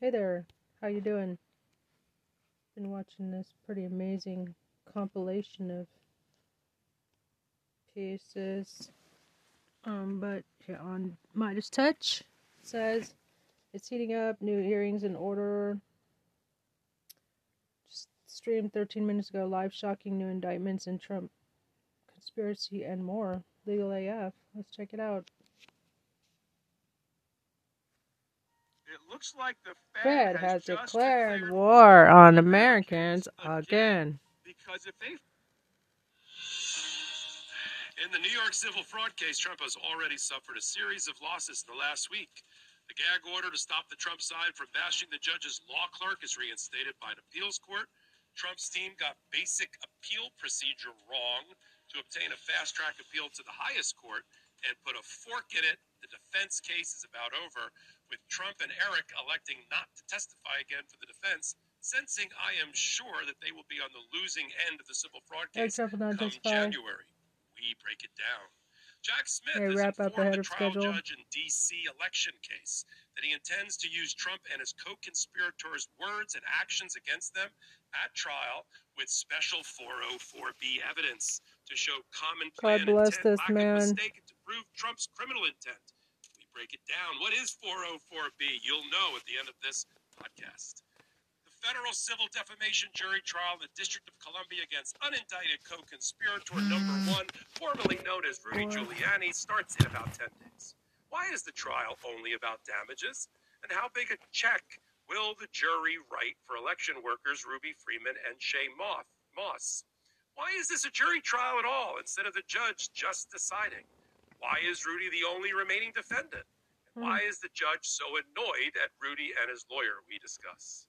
Hey there, how you doing? Been watching this pretty amazing compilation of pieces. Um, but here on MeidasTouch it says it's heating up, new hearings in order. Just streamed 13 minutes ago, live shocking new indictments in Trump conspiracy and more. Legal AF. Let's check it out. It looks like the Fed Fed, has just declared declared war on Americans again. because if they in the New York civil fraud case, Trump has already suffered a series of losses in the last week. The gag order to stop the Trump side from bashing the judge's law clerk is reinstated by an appeals court. Trump's team got basic appeal procedure wrong to obtain a fast track appeal to the highest court and put a fork in it. The defense case is about over, with Trump and Eric electing not to testify again for the defense, sensing I am sure that they will be on the losing end of the civil fraud case come. January. We break it down. Jack Smith has wrap up ahead the of trial schedule. judge in D.C. election case that he intends to use Trump and his co-conspirators' words and actions against them at trial with special 404b evidence to show common God plan bless intent, this lack of man. mistake, and to prove Trump's criminal intent. Break it down. What is 404b? You'll know at the end of this podcast. The federal civil defamation jury trial in the District of Columbia against unindicted co-conspirator number one, formerly known as Rudy Giuliani, starts in about 10 days. Why is the trial only about damages? And how big a check will the jury write for election workers Ruby Freeman and Shaye Moss? Why is this a jury trial at all instead of the judge just deciding? Why is Rudy the only remaining defendant? And why is the judge so annoyed at Rudy and his lawyer? We discuss.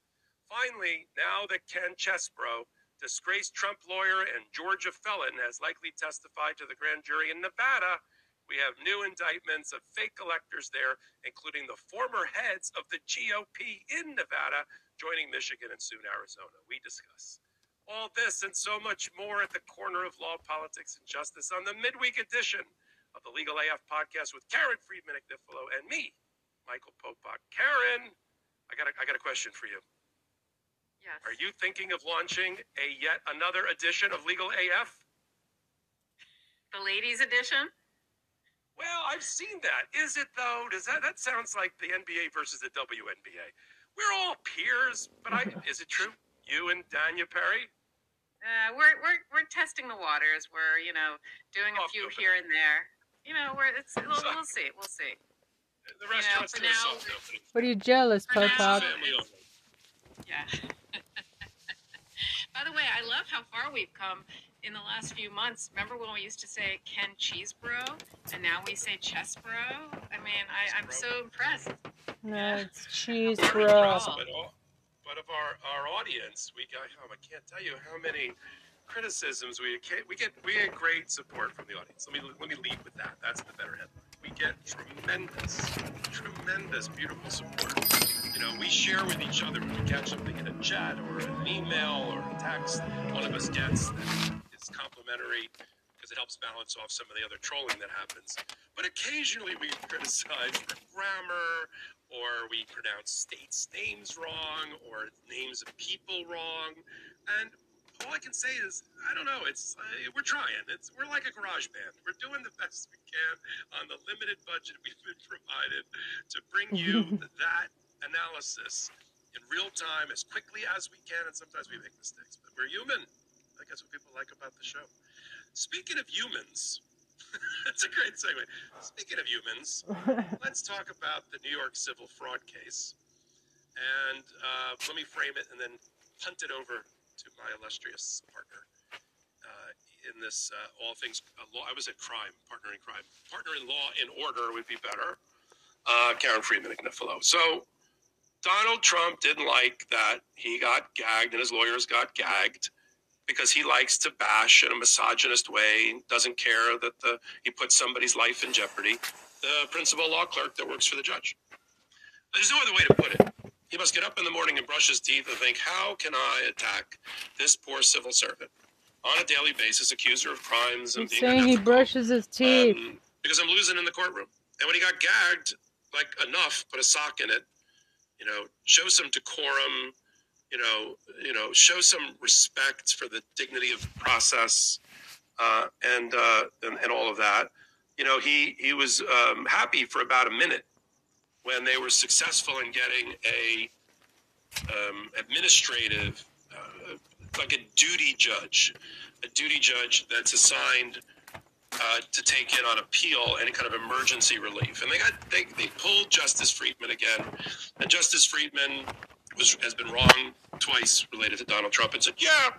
Finally, now that Ken Chesebro, disgraced Trump lawyer and Georgia felon, has likely testified to the grand jury in Nevada, we have new indictments of fake electors there, including the former heads of the GOP in Nevada, joining Michigan and soon Arizona. We discuss all this and so much more at the corner of law, politics, and justice on the midweek edition of the Legal AF podcast with Karen Friedman Agnifilo and me, Michael Popak. Karen, I got a, I got a question for you. Yes. Are you thinking of launching a yet another edition of Legal AF? the ladies edition? Well, I've seen that. Is it though? Does that that sounds like the NBA versus the WNBA? We're all peers, but I is it true? You and Danya Perry? Uh, we're we're we're testing the waters. We're you know doing a Oh, few here and there. You know, we're it's we'll, we'll see. We'll see. The restaurant's for to a now- soft. What are you jealous, For now- Popak? Yeah. By the way, I love how far we've come in the last few months. Remember when we used to say Ken Cheesebro, and now we say Chessbro? I mean, I, I'm so impressed. No, it's cheese, Very bro. impressed, But, all- but of our, our audience, we got. Oh, I can't tell you how many criticisms we get. We get we get great support from the audience. Let me let me lead with that. That's the better headline. We get tremendous, tremendous, beautiful support. You know, we share with each other when we catch something in a chat or an email or a text. One of us gets that is complimentary because it helps balance off some of the other trolling that happens. But occasionally we criticize for grammar or we pronounce states' names wrong or names of people wrong. And all I can say is, I don't know. It's uh, we're trying. It's we're like a garage band. We're doing the best we can on the limited budget we've been provided to bring you that analysis in real time as quickly as we can. And sometimes we make mistakes, but we're human. I guess what people like about the show. Speaking of humans, that's a great segue. Speaking of humans, let's talk about the New York civil fraud case. And uh, let me frame it and then punt it over to my illustrious partner uh, in this uh, all things uh, law. I was at crime, partner in crime, partner in law in order would be better. Uh, Karen Friedman Agnifilo. So Donald Trump didn't like that he got gagged and his lawyers got gagged because he likes to bash in a misogynist way, doesn't care that the, he puts somebody's life in jeopardy. The principal law clerk that works for the judge. There's no other way to put it. He must get up in the morning and brush his teeth and think, how can I attack this poor civil servant on a daily basis, accuse her of crimes and He's being saying he brushes his teeth. um, because I'm losing in the courtroom. And when he got gagged, like enough, put a sock in it, you know, show some decorum, you know, you know, show some respect for the dignity of the process, uh, and, uh, and and all of that. You know, he he was um, happy for about a minute when they were successful in getting a um, administrative, uh, like a duty judge, a duty judge that's assigned uh, to take in on appeal any kind of emergency relief. And they got they, they pulled Justice Friedman again, and Justice Friedman was has been wrong twice related to Donald Trump and said, "Yeah,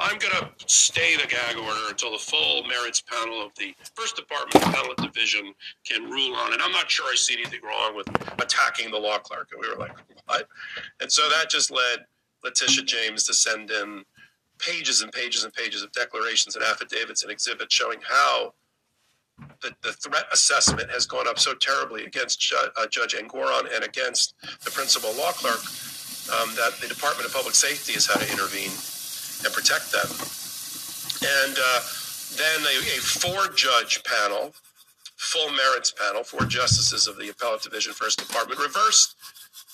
I'm going to stay the gag order until the full merits panel of the First Department Appellate Division can rule on it." I'm not sure I see anything wrong with attacking the law clerk. And we were like, "What?" And so that just led Letitia James to send in pages and pages and pages of declarations and affidavits and exhibits showing how the, the threat assessment has gone up so terribly against Ju- uh, Judge Engoron and against the principal law clerk um, that the Department of Public Safety has had to intervene and protect them. And uh, then a, a four judge panel, full merits panel, four justices of the Appellate Division First Department, reversed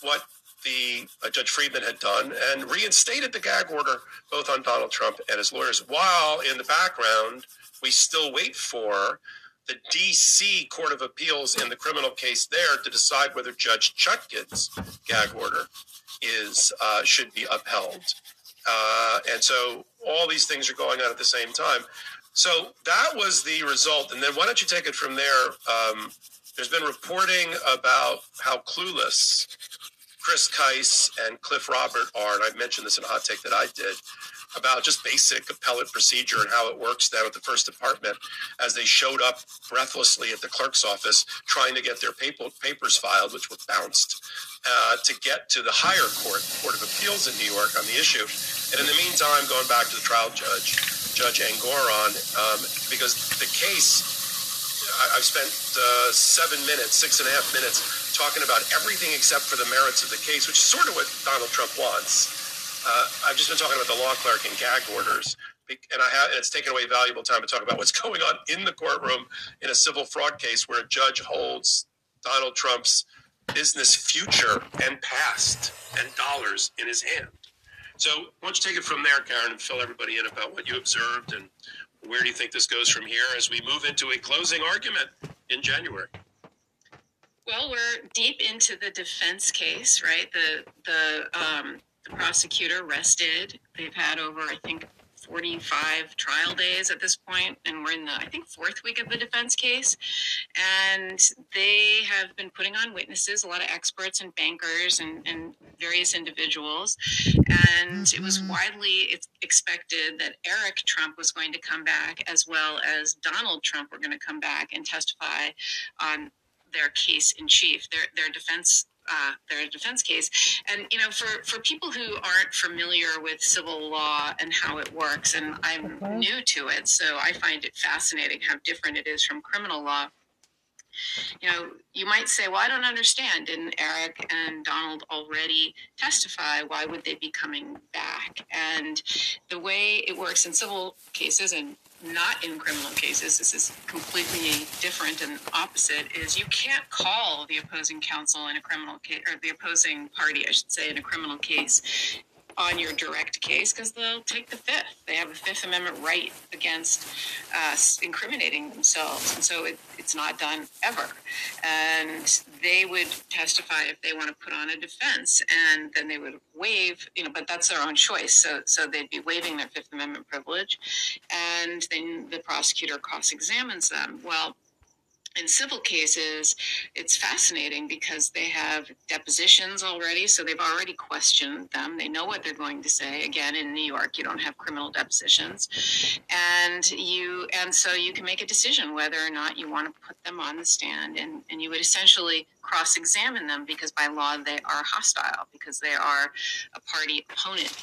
what the uh, Judge Friedman had done and reinstated the gag order both on Donald Trump and his lawyers, while in the background, we still wait for the D.C. Court of Appeals in the criminal case there to decide whether Judge Chutkan's gag order is uh, should be upheld. Uh, and so all these things are going on at the same time. So that was the result. And then why don't you take it from there? Um, there's been reporting about how clueless Chris Kise and Cliff Robert are, and I mentioned this in a hot take that I did about just basic appellate procedure and how it works down at the first department as they showed up breathlessly at the clerk's office trying to get their paper, papers filed, which were bounced, uh, to get to the higher court, the Court of Appeals in New York on the issue. And in the meantime, going back to the trial judge, Judge Engoron, um, because the case, I've spent uh, seven minutes, six and a half minutes talking about everything except for the merits of the case, which is sort of what Donald Trump wants. Uh, I've just been talking about the law clerk and gag orders, and I have, and it's taken away valuable time to talk about what's going on in the courtroom in a civil fraud case where a judge holds Donald Trump's business future and past and dollars in his hand. So, why don't you take it from there, Karen, and fill everybody in about what you observed and where do you think this goes from here as we move into a closing argument in January? Well, we're deep into the defense case, right? The the um, the prosecutor rested. They've had over, I think, 45 trial days at this point, and we're in the, I think, fourth week of the defense case. And they have been putting on witnesses, a lot of experts and bankers and, and various individuals. And it was mm-hmm. widely expected that Eric Trump was going to come back, as well as Donald Trump were going to come back and testify on their case in chief, their, their defense uh, their defense case. And you know, for for people who aren't familiar with civil law and how it works, and I'm okay. new to it, so I find it fascinating how different it is from criminal law. You know, you might say, "Well, I don't understand." Didn't Eric and Donald already testify? Why would they be coming back? And the way it works in civil cases, and not in criminal cases, this is completely different and opposite, is you can't call the opposing counsel in a criminal case, or the opposing party, I should say, in a criminal case on your direct case because they'll take the fifth. They have a Fifth Amendment right against uh, incriminating themselves, and so it, it's not done ever. And they would testify if they want to put on a defense, and then they would waive, you know, but that's their own choice. So so they'd be waiving their Fifth Amendment privilege, and then the prosecutor cross-examines them. Well in civil cases, it's fascinating because they have depositions already, so they've already questioned them. They know what they're going to say. Again, in New York, you don't have criminal depositions, and you and so you can make a decision whether or not you want to put them on the stand, and and you would essentially cross-examine them because by law they are hostile because they are a party opponent,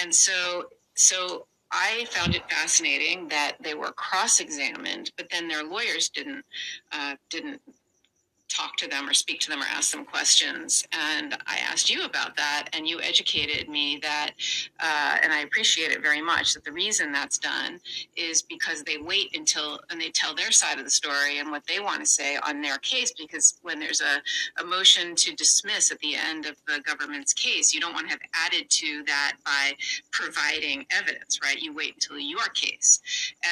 and so so I found it fascinating that they were cross-examined, but then their lawyers didn't uh, didn't talk to them or speak to them or ask them questions. And I asked you about that, and you educated me that, uh, and I appreciate it very much, that the reason that's done is because they wait until and they tell their side of the story and what they want to say on their case. Because when there's a, a motion to dismiss at the end of the government's case, you don't want to have added to that by providing evidence, right? You wait until your case.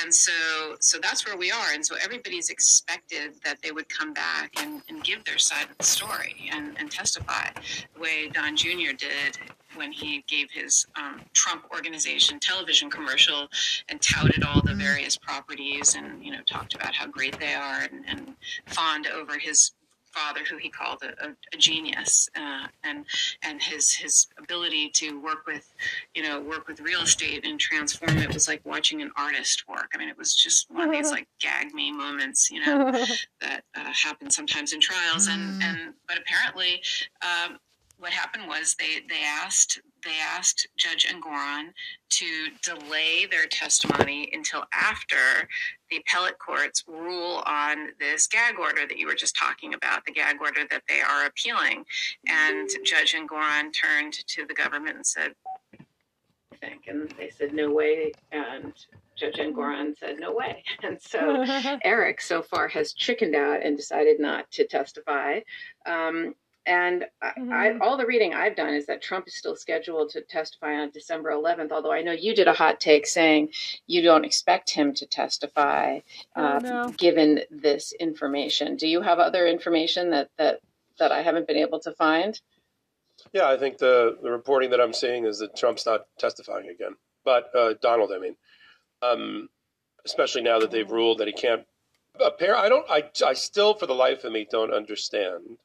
And so, so that's where we are. And so everybody's expected that they would come back and, and give their side of the story and, and testify the way Don Jr. did when he gave his um, Trump organization television commercial and touted all the various properties and you know talked about how great they are and, and fawned over his father, who he called a, a, a genius, uh, and and his his ability to work with, you know, work with real estate and transform it was like watching an artist work. I mean, it was just one of these like gag me moments, you know, that uh, happen sometimes in trials. And and but apparently, um, what happened was they they asked they asked Judge Engoron to delay their testimony until after the appellate courts rule on this gag order that you were just talking about, the gag order that they are appealing. And Judge Engoron turned to the government and said, I think, and they said, no way. And Judge Engoron said, no way. And so Eric so far has chickened out and decided not to testify. Um, and mm-hmm. I, all the reading I've done is that Trump is still scheduled to testify on December 11th. Although I know you did a hot take saying you don't expect him to testify, oh, uh, no. given this information. Do you have other information that that that I haven't been able to find? Yeah, I think the the reporting that I'm seeing is that Trump's not testifying again, but uh, Donald, I mean, um, especially now that they've ruled that he can't. Appear, I don't. I I still, for the life of me, don't understand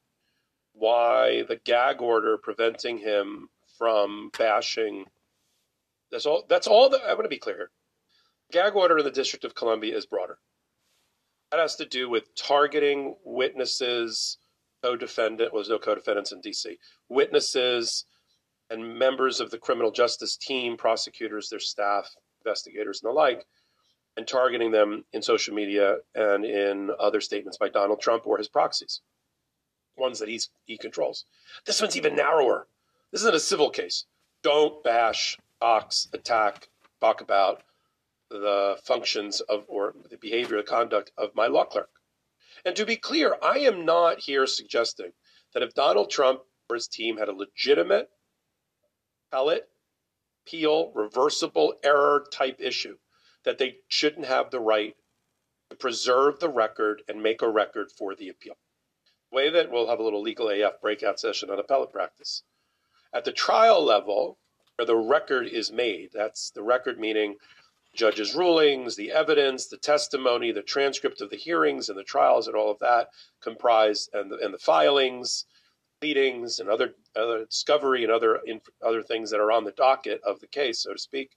why the gag order preventing him from bashing. That's all. That's all that I want to be clear. Gag order in the District of Columbia is broader. That has to do with targeting witnesses, co-defendant. Well, there's no co-defendants in D.C. Witnesses and members of the criminal justice team, prosecutors, their staff, investigators, and the like, and targeting them in social media and in other statements by Donald Trump or his proxies ones that he's he controls. This one's even narrower. This isn't a civil case. Don't bash, ox, attack, talk about the functions of or the behavior, the conduct of my law clerk. And to be clear, I am not here suggesting that if Donald Trump or his team had a legitimate appellate, appeal, reversible error type issue, that they shouldn't have the right to preserve the record and make a record for the appeal way that we'll have a little legal AF breakout session on appellate practice. At the trial level, where the record is made, that's the record meaning judge's rulings, the evidence, the testimony, the transcript of the hearings and the trials and all of that comprise, and the, and the filings, pleadings, and other, other discovery and other, other things that are on the docket of the case, so to speak,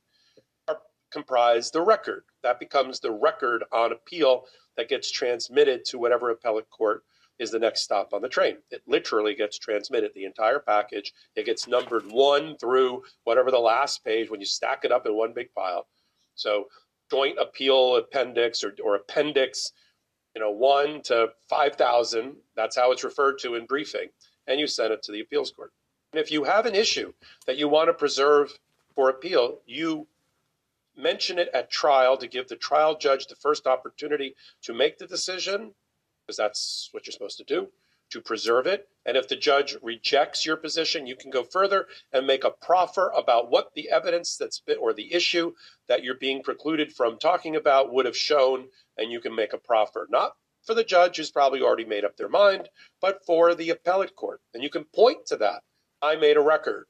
are, comprise the record. That becomes the record on appeal that gets transmitted to whatever appellate court is the next stop on the train. It literally gets transmitted, the entire package. It gets numbered one through whatever the last page when you stack it up in one big pile. So joint appeal appendix or, or appendix, you know, one to 5,000, that's how it's referred to in briefing. And you send it to the appeals court. And if you have an issue that you want to preserve for appeal, you mention it at trial to give the trial judge the first opportunity to make the decision because that's what you're supposed to do to preserve it. And if the judge rejects your position, you can go further and make a proffer about what the evidence that's been, or the issue that you're being precluded from talking about would have shown, and you can make a proffer. Not for the judge who's probably already made up their mind, but for the appellate court. And you can point to that. I made a record.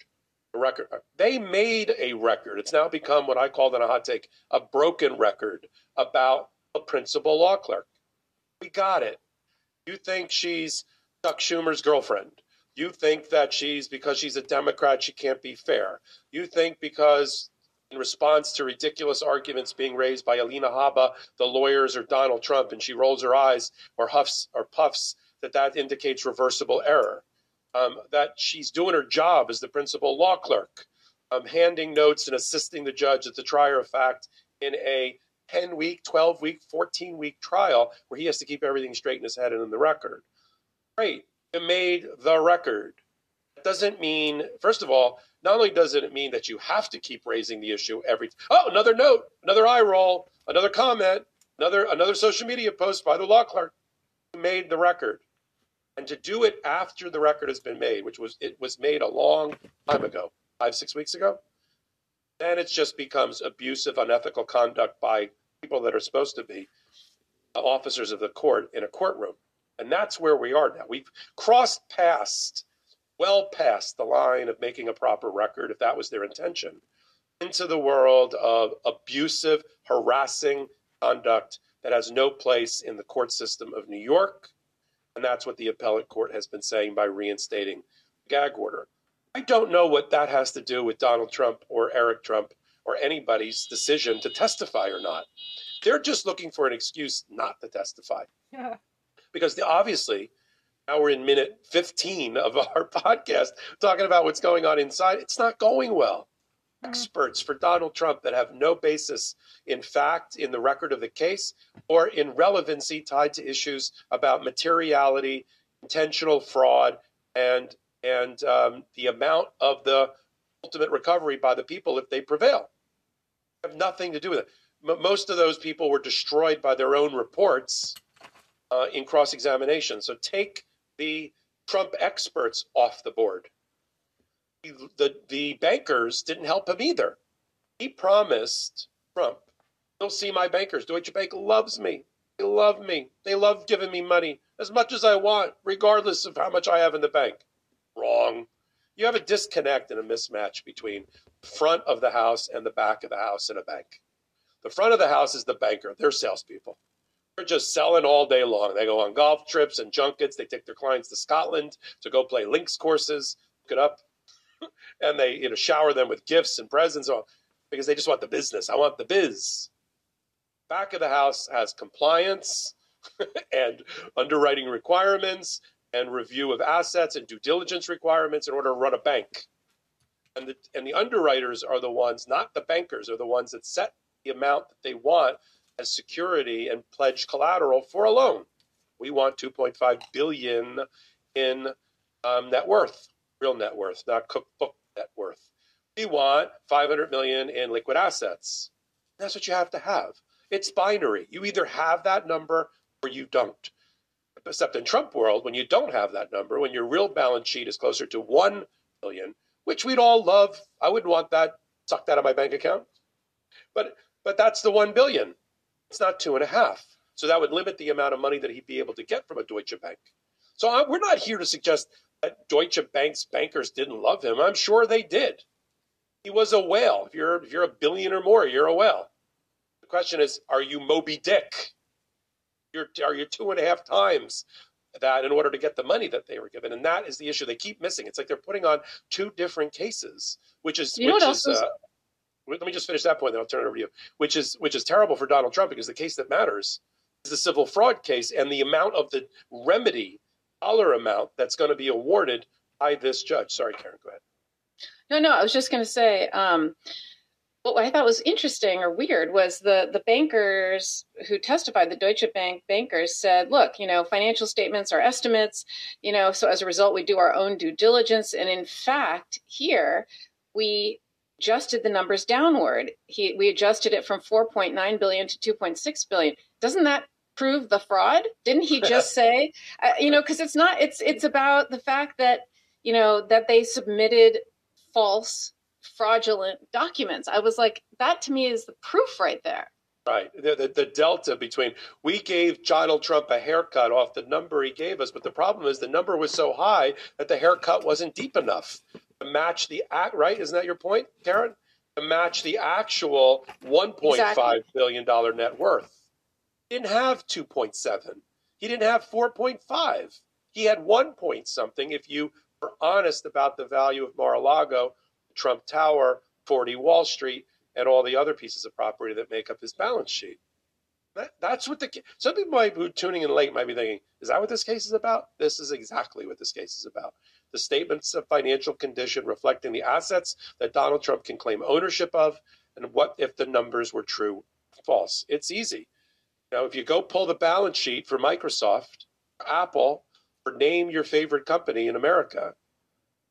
A record. They made a record. It's now become what I called in a hot take a broken record about a principal law clerk. We got it. You think she's Chuck Schumer's girlfriend. You think that she's because she's a Democrat, she can't be fair. You think because in response to ridiculous arguments being raised by Alina Habba, the lawyers, or Donald Trump, and she rolls her eyes or huffs or puffs, that that indicates reversible error. Um, that she's doing her job as the principal law clerk, um, handing notes and assisting the judge at the trier of fact in a 10 week, 12 week, 14 week trial where he has to keep everything straight in his head and in the record. Great. You made the record. It doesn't mean, first of all, not only does it mean that you have to keep raising the issue every oh another note another eye roll another comment another another social media post by the law clerk made the record and to do it after the record has been made which was it was made a long time ago five six weeks ago then it just becomes abusive unethical conduct by people that are supposed to be officers of the court in a courtroom and that's where we are now we've crossed past well past the line of making a proper record, if that was their intention, into the world of abusive, harassing conduct that has no place in the court system of New York. And that's what the appellate court has been saying by reinstating the gag order. I don't know what that has to do with Donald Trump or Eric Trump or anybody's decision to testify or not. They're just looking for an excuse not to testify. Yeah. Because they, obviously now we're in minute 15 of our podcast talking about what's going on inside. It's not going well. Mm-hmm. Experts for Donald Trump that have no basis in fact in the record of the case or in relevancy tied to issues about materiality, intentional fraud, and and um, the amount of the ultimate recovery by the people if they prevail. Have nothing to do with it. M- most of those people were destroyed by their own reports uh, in cross examination. So take the Trump experts off the board. The, the bankers didn't help him either. He promised Trump, You'll see my bankers. Deutsche Bank loves me. They love me. They love giving me money as much as I want, regardless of how much I have in the bank. Wrong. You have a disconnect and a mismatch between front of the house and the back of the house in a bank. The front of the house is the banker, they're salespeople. They're just selling all day long. They go on golf trips and junkets. They take their clients to Scotland to go play links courses. Look it up, and they you know shower them with gifts and presents because they just want the business. I want the biz. Back of the house has compliance and underwriting requirements and review of assets and due diligence requirements in order to run a bank. And the, and the underwriters are the ones, not the bankers, are the ones that set the amount that they want as security and pledge collateral for a loan. We want 2.5 billion in um, net worth, real net worth, not cookbook net worth. We want 500 million in liquid assets. That's what you have to have. It's binary. You either have that number or you don't. Except in Trump world, when you don't have that number, when your real balance sheet is closer to 1 billion, which we'd all love, I wouldn't want that sucked out of my bank account. But but that's the 1 billion. It's not two and a half. So that would limit the amount of money that he'd be able to get from a Deutsche Bank. So I, we're not here to suggest that Deutsche Bank's bankers didn't love him. I'm sure they did. He was a whale. If you're if you're a billion or more, you're a whale. The question is, are you Moby Dick? You're are you two and a half times that in order to get the money that they were given, and that is the issue. They keep missing. It's like they're putting on two different cases, which is you which is. Uh, let me just finish that point, then I'll turn it over to you. Which is which is terrible for Donald Trump because the case that matters is the civil fraud case and the amount of the remedy dollar amount that's going to be awarded by this judge. Sorry, Karen, go ahead. No, no, I was just going to say. Um, what I thought was interesting or weird was the the bankers who testified, the Deutsche Bank bankers said, "Look, you know, financial statements are estimates, you know, so as a result, we do our own due diligence, and in fact, here we adjusted the numbers downward. He, we adjusted it from 4.9 billion to 2.6 billion. Doesn't that prove the fraud? Didn't he just say, uh, you know, because it's not, it's, it's about the fact that, you know, that they submitted false, fraudulent documents. I was like, that to me is the proof right there. Right. The, the, the, delta between we gave Donald Trump a haircut off the number he gave us, but the problem is the number was so high that the haircut wasn't deep enough to match the act. Right? Isn't that your point, Karen? To match the actual one point five billion dollar net worth. He didn't have two point seven. He didn't have four point five. He had one point something. If you were honest about the value of Mar-a-Lago, Trump Tower, 40 Wall Street and all the other pieces of property that make up his balance sheet. That, that's what the some people might be tuning in late might be thinking, is that what this case is about? This is exactly what this case is about. The statements of financial condition reflecting the assets that Donald Trump can claim ownership of, and what if the numbers were true, false. It's easy. Now, if you go pull the balance sheet for Microsoft, Apple, or name your favorite company in America,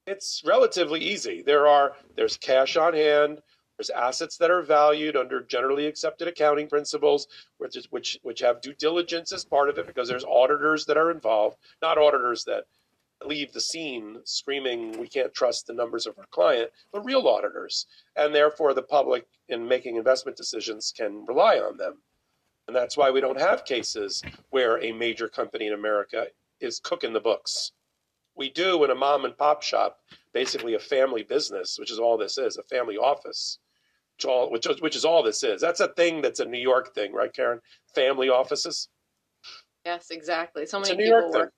it's relatively easy. There are there's cash on hand, there's assets that are valued under generally accepted accounting principles, which is, which which have due diligence as part of it because there's auditors that are involved, not auditors that leave the scene screaming we can't trust the numbers of our client, but real auditors, and therefore the public in making investment decisions can rely on them. And that's why we don't have cases where a major company in America is cooking the books. We do in a mom and pop shop, basically a family business, which is all this is, a family office, which all which is, which is all this is. That's a thing that's a New York thing, right, Karen? Family offices. Yes, exactly. So It's many a New York people work.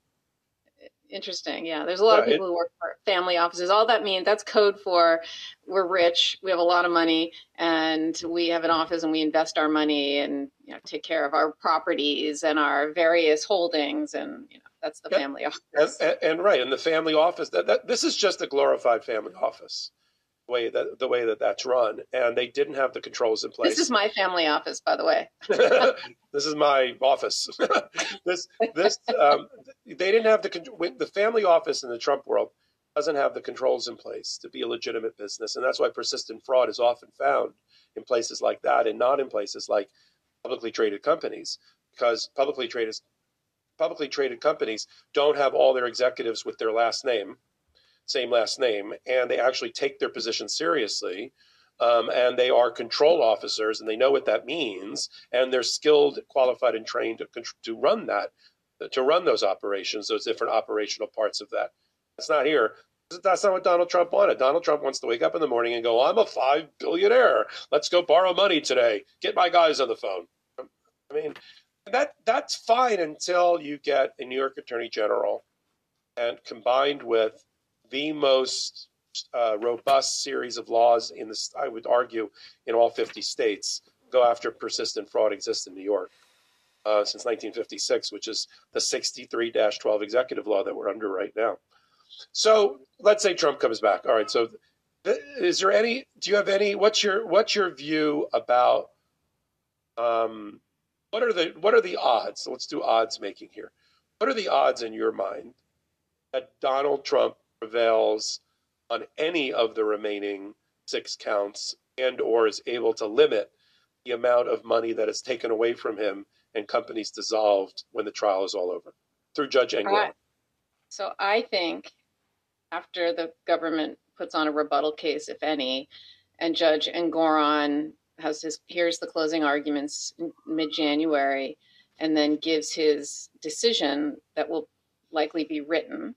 Interesting. Yeah, there's a lot of people who work for family offices. All that means that's code for we're rich, we have a lot of money, and we have an office and we invest our money and you know take care of our properties and our various holdings, and you know that's the Yep. family And, office. and, and right, in the family office, that, that this is just a glorified family office, way that the way that that's run, and they didn't have the controls in place. This is my family office, by the way. this is my office. this this um, they didn't have the the family office in the Trump world doesn't have the controls in place to be a legitimate business, and that's why persistent fraud is often found in places like that, and not in places like publicly traded companies, because publicly traded publicly traded companies don't have all their executives with their last name, same last name, and they actually take their position seriously. Um, and they are control officers, and they know what that means, and they're skilled, qualified, and trained to, to run that, to run those operations, those different operational parts of that. That's not here. That's not what Donald Trump wanted. Donald Trump wants to wake up in the morning and go, "I'm a five billionaire. Let's go borrow money today. Get my guys on the phone." I mean, that that's fine until you get a New York Attorney General, and combined with the most uh, robust series of laws in this, I would argue, in all 50 states, go after persistent fraud exists in New York uh, since 1956, which is the 63-12 executive law that we're under right now. So let's say Trump comes back. All right. So th- is there any? Do you have any? What's your What's your view about? Um, what are the What are the odds? Let's do odds making here. What are the odds in your mind that Donald Trump prevails on any of the remaining six counts and or is able to limit the amount of money that is taken away from him and companies dissolved when the trial is all over through Judge? Right. So I think after the government puts on a rebuttal case, if any, and Judge Engoron has his hears the closing arguments mid January, and then gives his decision that will likely be written.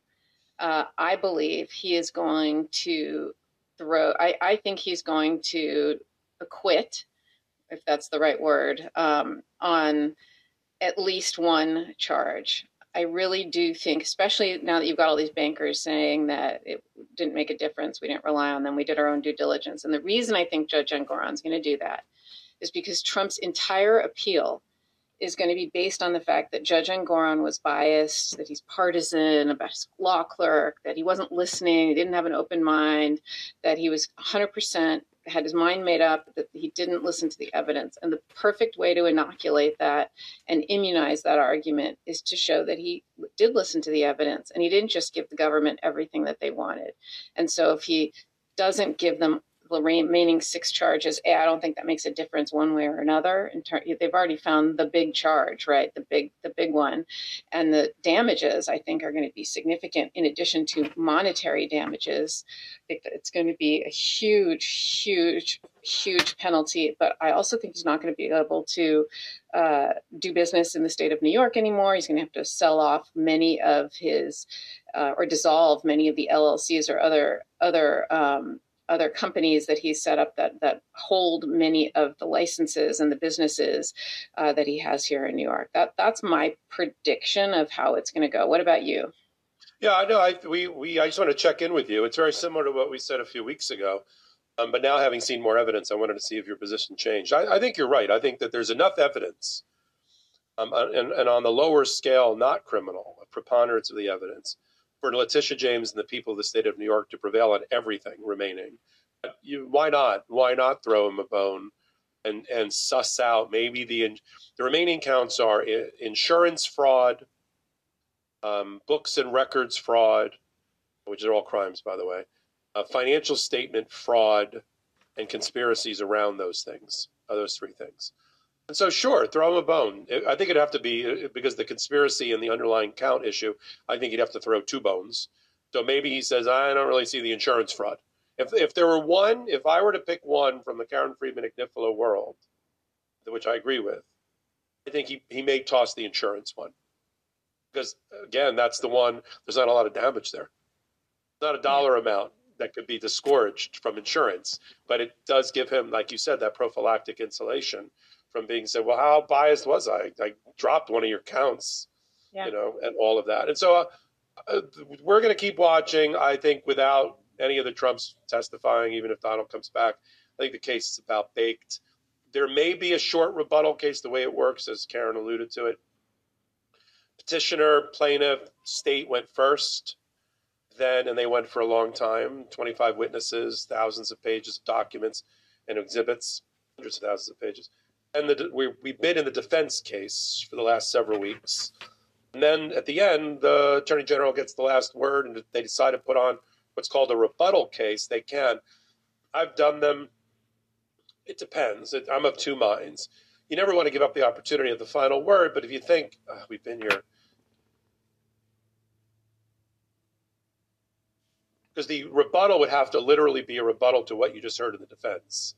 Uh, I believe he is going to throw. I, I think he's going to acquit, if that's the right word, um, on at least one charge. I really do think, especially now that you've got all these bankers saying that it didn't make a difference, we didn't rely on them, we did our own due diligence. And the reason I think Judge Engoron's going to do that is because Trump's entire appeal is going to be based on the fact that Judge Engoron was biased, that he's partisan, a best law clerk, that he wasn't listening, he didn't have an open mind, that he was 100% had his mind made up, that he didn't listen to the evidence. And the perfect way to inoculate that and immunize that argument is to show that he did listen to the evidence and he didn't just give the government everything that they wanted. And so if he doesn't give them the remaining six charges, A, I don't think that makes a difference one way or another. In ter- they've already found the big charge, right? The big, the big one, and the damages I think are going to be significant. In addition to monetary damages, I think it's going to be a huge, huge, huge penalty. But I also think he's not going to be able to uh, do business in the state of New York anymore. He's going to have to sell off many of his uh, or dissolve many of the LLCs or other other um, other companies that he's set up that that hold many of the licenses and the businesses uh, that he has here in New York. That that's my prediction of how it's going to go. What about you? Yeah, I know. I we we I just want to check in with you. It's very similar to what we said a few weeks ago. Um, but now, having seen more evidence, I wanted to see if your position changed. I, I think you're right. I think that there's enough evidence, um, and, and on the lower scale, not criminal, a preponderance of the evidence, for Letitia James and the people of the state of New York to prevail on everything remaining. You, why not? Why not throw him a bone and and suss out maybe the the remaining counts are insurance fraud, um, books and records fraud, which are all crimes, by the way, uh, financial statement fraud, and conspiracies around those things, uh, those three things. And so, sure, throw him a bone. I think it'd have to be uh, because the conspiracy and the underlying count issue. I think he'd have to throw two bones. So maybe he says, I don't really see the insurance fraud. If if there were one, if I were to pick one from the Karen Friedman Agnifilo world, which I agree with, I think he, he may toss the insurance one. Because again, that's the one there's not a lot of damage there. Not a dollar amount that could be disgorged from insurance, but it does give him, like you said, that prophylactic insulation from being said, well, how biased was I? I dropped one of your counts, yeah. you know, and all of that. And so uh, uh, we're going to keep watching. I think without any of the Trumps testifying, even if Donald comes back, I think the case is about baked. There may be a short rebuttal case, the way it works, as Karen alluded to it. Petitioner, plaintiff, state went first, then, and they went for a long time 25 witnesses, thousands of pages of documents and exhibits, hundreds of thousands of pages. And the, we, we bid in the defense case for the last several weeks. And then at the end, the attorney general gets the last word, and they decide to put on what's called a rebuttal case. They can. I've done them. It depends. It, I'm of two minds. You never want to give up the opportunity of the final word, but if you think oh, we've been here, because the rebuttal would have to literally be a rebuttal to what you just heard in the defense.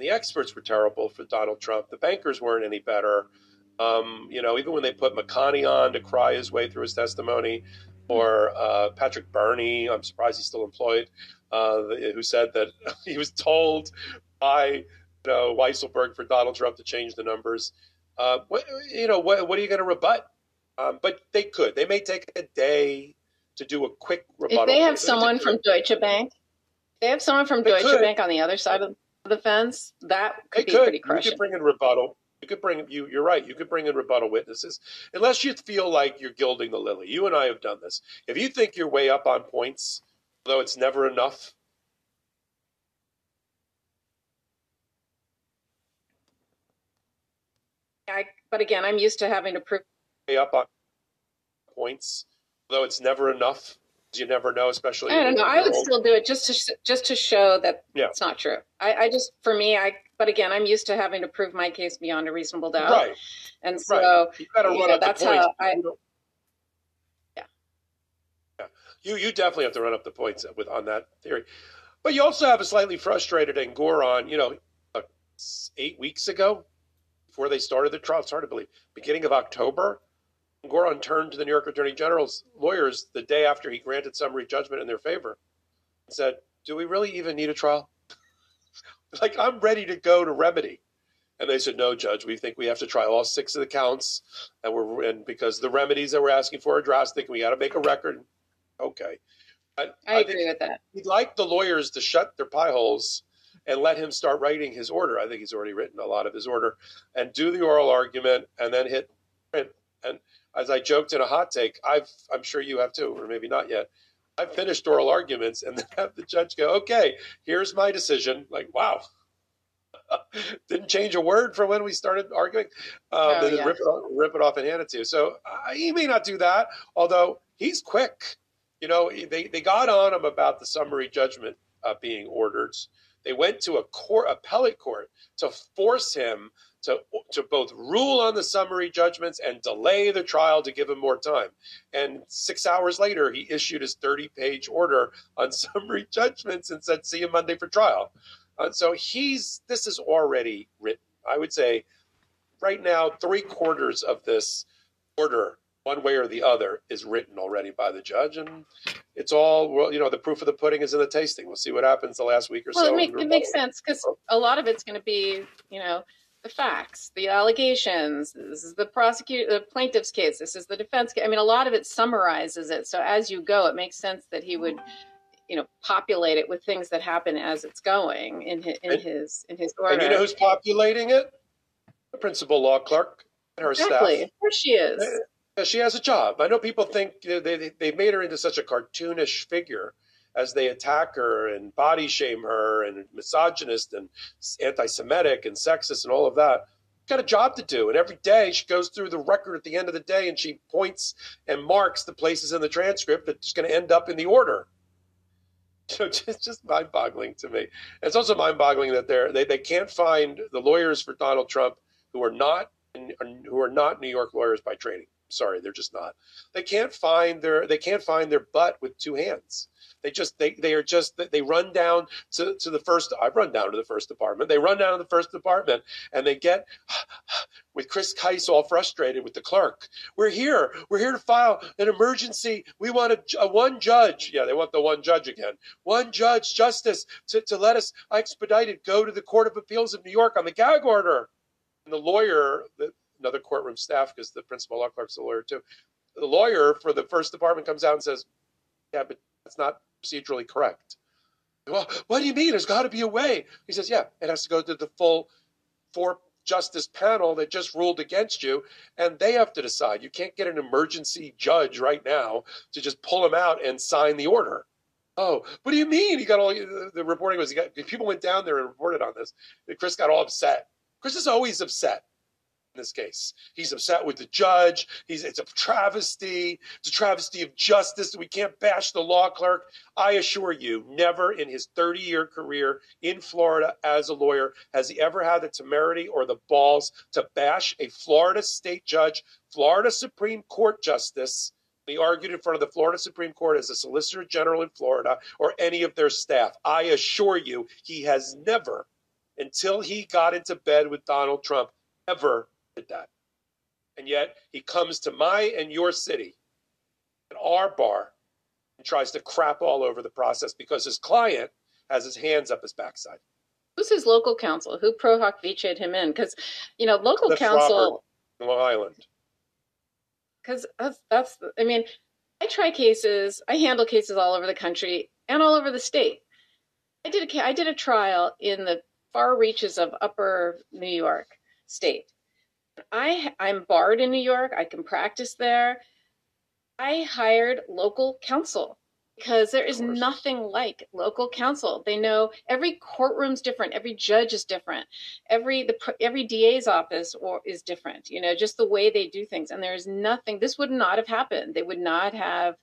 The experts were terrible for Donald Trump. The bankers weren't any better. Um, you know, even when they put McConney on to cry his way through his testimony, or uh, Patrick Birney, I'm surprised he's still employed, uh, who said that he was told by you know, Weisselberg for Donald Trump to change the numbers. Uh, what, you know, what, what are you going to rebut? Um, but they could. They may take a day to do a quick rebuttal. If they have someone from Deutsche Bank, they have someone from Deutsche could. Bank on the other side of the fence. That could they be could. pretty crushing. You could bring in rebuttal. You could bring you. You're right. You could bring in rebuttal witnesses, unless you feel like you're gilding the lily. You and I have done this. If you think you're way up on points, though it's never enough. I, but again, I'm used to having to prove way up on points, though it's never enough. You never know, especially. I don't know. I would old. still do it just to just to show that yeah. it's not true. I, I just, for me, I but again, I'm used to having to prove my case beyond a reasonable doubt. Right. And so right. you got to run know, up that's the points. how I. Yeah. Yeah. You you definitely have to run up the points with on that theory, but you also have a slightly frustrated Engoron. You know, uh, eight weeks ago, before they started the trial, it's hard to believe. Beginning of October, Engoron turned to the New York Attorney General's lawyers the day after he granted summary judgment in their favor and said, "Do we really even need a trial?" like I'm ready to go to remedy. And they said, no, judge, we think we have to try all six of the counts. And we're, and because the remedies that we're asking for are drastic, we got to make a record. Okay. I, I, I agree with that. He'd like the lawyers to shut their pie holes and let him start writing his order. I think he's already written a lot of his order and do the oral argument and then hit print. As I joked in a hot take, I've, I'm sure you have too, or maybe not yet. I've finished oral arguments and then have the judge go, okay, here's my decision. Like, wow. Didn't change a word from when we started arguing. Um, oh, yeah. rip, it off, rip it off and hand it to you. So uh, he may not do that, although he's quick. You know, they, they got on him about the summary judgment uh, being ordered. They went to a court, appellate court, to force him to, to both rule on the summary judgments and delay the trial to give him more time. And six hours later, he issued his 30 page order on summary judgments and said, see you Monday for trial. And so he's, this is already written. I would say right now, three quarters of this order, one way or the other, is written already by the judge. And it's all, well, you know, the proof of the pudding is in the tasting. We'll see what happens the last week or well, so. Well, it, it makes sense because a lot of it's going to be, you know, the facts, the allegations. This is the prosecute, the plaintiff's case. This is the defense case. I mean, a lot of it summarizes it. So as you go, it makes sense that he would, you know, populate it with things that happen as it's going in his in his in his order. And you know who's populating it? The principal law clerk and her exactly. staff. Of course, she is. Uh, she has a job. I know people think they they, they made her into such a cartoonish figure as they attack her and body shame her and misogynist and anti-Semitic and sexist and all of that. got a job to do. And every day she goes through the record at the end of the day and she points and marks the places in the transcript that's going to end up in the order. So it's just mind boggling to me. It's also mind boggling that they're, they, they can't find the lawyers for Donald Trump who are not who are not New York lawyers by training. Sorry, they're just not. They can't find their they can't find their butt with two hands. They just they they are just they run down to, to the first. I've run down to the first department. They run down to the first department and they get with Chris Kise all frustrated with the clerk. We're here. We're here to file an emergency. We want a, a one judge. Yeah, they want the one judge again. One judge justice to, to let us expedited go to the Court of Appeals of New York on the gag order. And the lawyer, the, another courtroom staff, because the principal law clerk's a lawyer too. The lawyer for the first department comes out and says, "Yeah, but that's not procedurally correct. Well, what do you mean? There's got to be a way. He says, yeah, it has to go to the full four justice panel that just ruled against you, and they have to decide. You can't get an emergency judge right now to just pull him out and sign the order. Oh, what do you mean? He got all the reporting was he got people went down there and reported on this. Chris got all upset. Chris is always upset this case. He's upset with the judge. He's it's a travesty. It's a travesty of justice. We can't bash the law clerk. I assure you, never in his 30-year career in Florida as a lawyer has he ever had the temerity or the balls to bash a Florida state judge, Florida Supreme Court justice. He argued in front of the Florida Supreme Court as a Solicitor General in Florida or any of their staff. I assure you, he has never, until he got into bed with Donald Trump, ever that. And yet he comes to my and your city, at our bar, and tries to crap all over the process because his client has his hands up his backside. Who's his local counsel? Who pro hac viced him in? Because, you know, local Cliff counsel. Robert, Long Island. Because that's, that's, I mean, I try cases, I handle cases all over the country and all over the state. I did a, I did a trial in the far reaches of upper New York state I I'm barred in New York. I can practice there. I hired local counsel because there is nothing like local counsel. They know every courtroom's different, every judge is different, every the every DA's office or is different. You know, just the way they do things. And there's nothing. This would not have happened. They would not have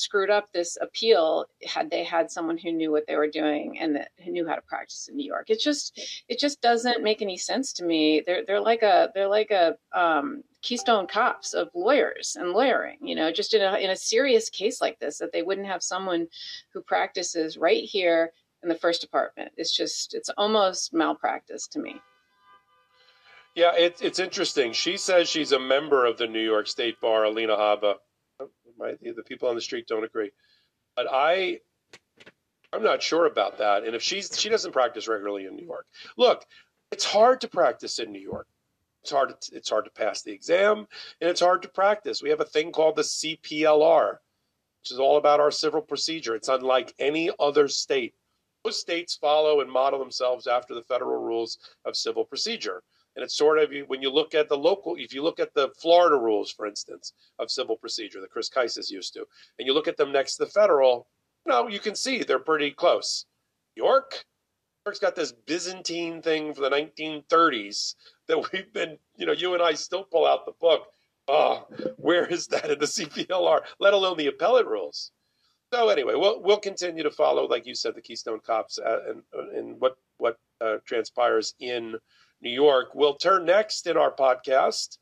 screwed up this appeal had they had someone who knew what they were doing and that who knew how to practice in New York. It just it just doesn't make any sense to me. They're they're like a they're like a um, keystone cops of lawyers and lawyering. You know, just in a in a serious case like this, that they wouldn't have someone who practices right here in the first department. It's just it's almost malpractice to me. Yeah, it's it's interesting. She says she's a member of the New York State Bar, Alina Habba. My, the people on the street don't agree, but I, I'm not sure about that. And if she's she doesn't practice regularly in New York, look, it's hard to practice in New York. It's hard. To, it's hard to pass the exam, and it's hard to practice. We have a thing called the CPLR, which is all about our civil procedure. It's unlike any other state. Most states follow and model themselves after the federal rules of civil procedure. And it's sort of when you look at the local, if you look at the Florida rules, for instance, of civil procedure that Chris Kise is used to, and you look at them next to the federal, you know, you can see they're pretty close. York, York's got this Byzantine thing from the 1930s that we've been, you know, you and I still pull out the book. Oh, where is that in the CPLR, let alone the appellate rules? So anyway, we'll we'll continue to follow, like you said, the Keystone Cops uh, and and what what uh, transpires in New York. We'll turn next in our podcast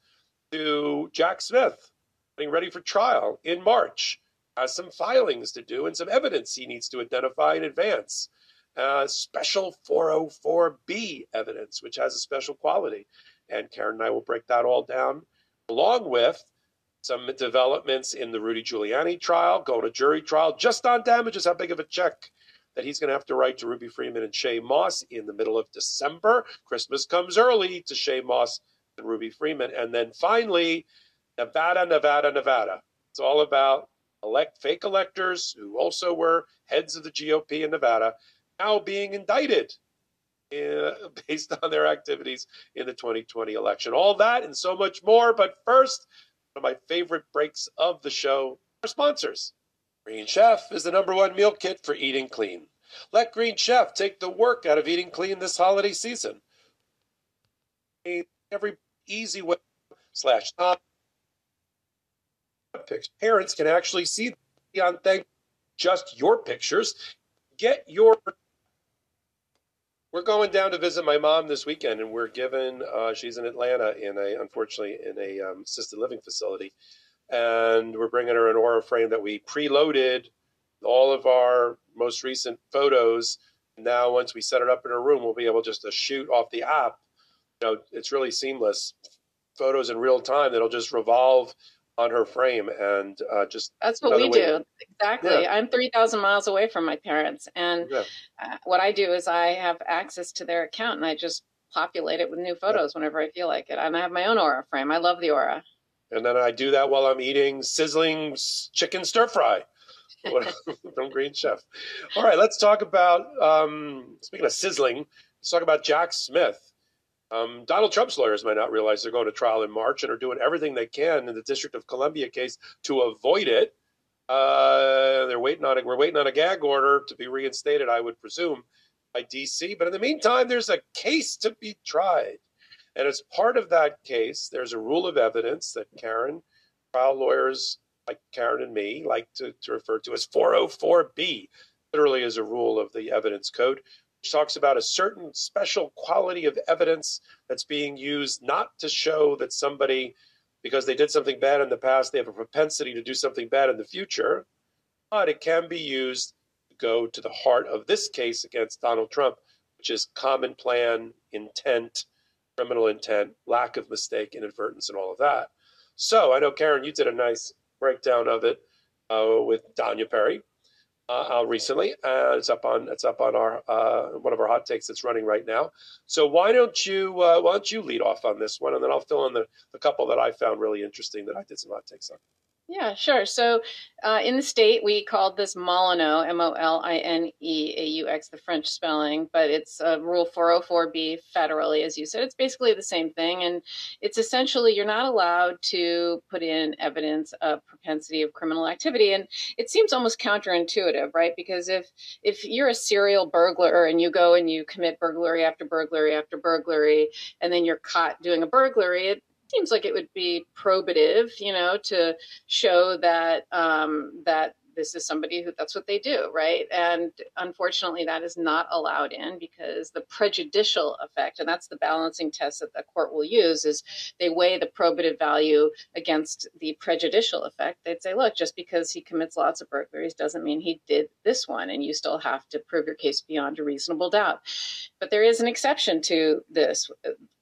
to Jack Smith, getting ready for trial in March. Has some filings to do and some evidence he needs to identify in advance. Uh, special 404B evidence, which has a special quality. And Karen and I will break that all down, along with some developments in the Rudy Giuliani trial, going to jury trial just on damages. How big of a check that he's going to have to write to Ruby Freeman and Shaye Moss in the middle of December. Christmas comes early to Shaye Moss and Ruby Freeman. And then finally, Nevada, Nevada, Nevada. It's all about elect fake electors who also were heads of the GOP in Nevada now being indicted uh, based on their activities in the 2020 election. All that and so much more. But first, one of my favorite breaks of the show, our sponsors. Green Chef is the number one meal kit for eating clean. Let Green Chef take the work out of eating clean this holiday season. Every easy way slash top. Parents can actually see on thing just your pictures. Get your we're going down to visit my mom this weekend, and we're given. Uh, she's in Atlanta in a, unfortunately, in a um, assisted living facility, and we're bringing her an aura frame that we preloaded all of our most recent photos. Now, once we set it up in her room, we'll be able just to shoot off the app. You know, it's really seamless. Photos in real time that'll just revolve on her frame and uh, just that's what we way. do exactly yeah. i'm 3000 miles away from my parents and yeah. uh, what i do is i have access to their account and i just populate it with new photos yeah. whenever i feel like it and i have my own aura frame i love the aura and then i do that while i'm eating sizzling chicken stir fry from green chef all right let's talk about um, speaking of sizzling let's talk about jack smith um, Donald Trump's lawyers might not realize they're going to trial in March and are doing everything they can in the District of Columbia case to avoid it. Uh, they're waiting on it. We're waiting on a gag order to be reinstated, I would presume, by DC. But in the meantime, there's a case to be tried. And as part of that case, there's a rule of evidence that Karen, trial lawyers like Karen and me, like to, to refer to as 404B, literally is a rule of the evidence code, which talks about a certain special quality of evidence that's being used not to show that somebody, because they did something bad in the past, they have a propensity to do something bad in the future, but it can be used to go to the heart of this case against Donald Trump, which is common plan, intent, criminal intent, lack of mistake, inadvertence, and all of that. So I know, Karen, you did a nice breakdown of it uh, with Danya Perry uh, recently. Uh, it's up on it's up on our uh, one of our hot takes that's running right now. So why don't you uh, why don't you lead off on this one, and then I'll fill in the, the couple that I found really interesting that I did some hot takes on. Yeah, sure. So uh, in the state, we called this Molineux, M O L I N E A U X, the French spelling, but it's uh, Rule 404B federally, as you said. It's basically the same thing. And it's essentially you're not allowed to put in evidence of propensity of criminal activity. And it seems almost counterintuitive, right? Because if, if you're a serial burglar and you go and you commit burglary after burglary after burglary, and then you're caught doing a burglary, it seems like it would be probative, you know, to show that um, that this is somebody who that's what they do, right? And unfortunately, that is not allowed in because the prejudicial effect, and that's the balancing test that the court will use, is they weigh the probative value against the prejudicial effect. They'd say, look, just because he commits lots of burglaries doesn't mean he did this one, and you still have to prove your case beyond a reasonable doubt. But there is an exception to this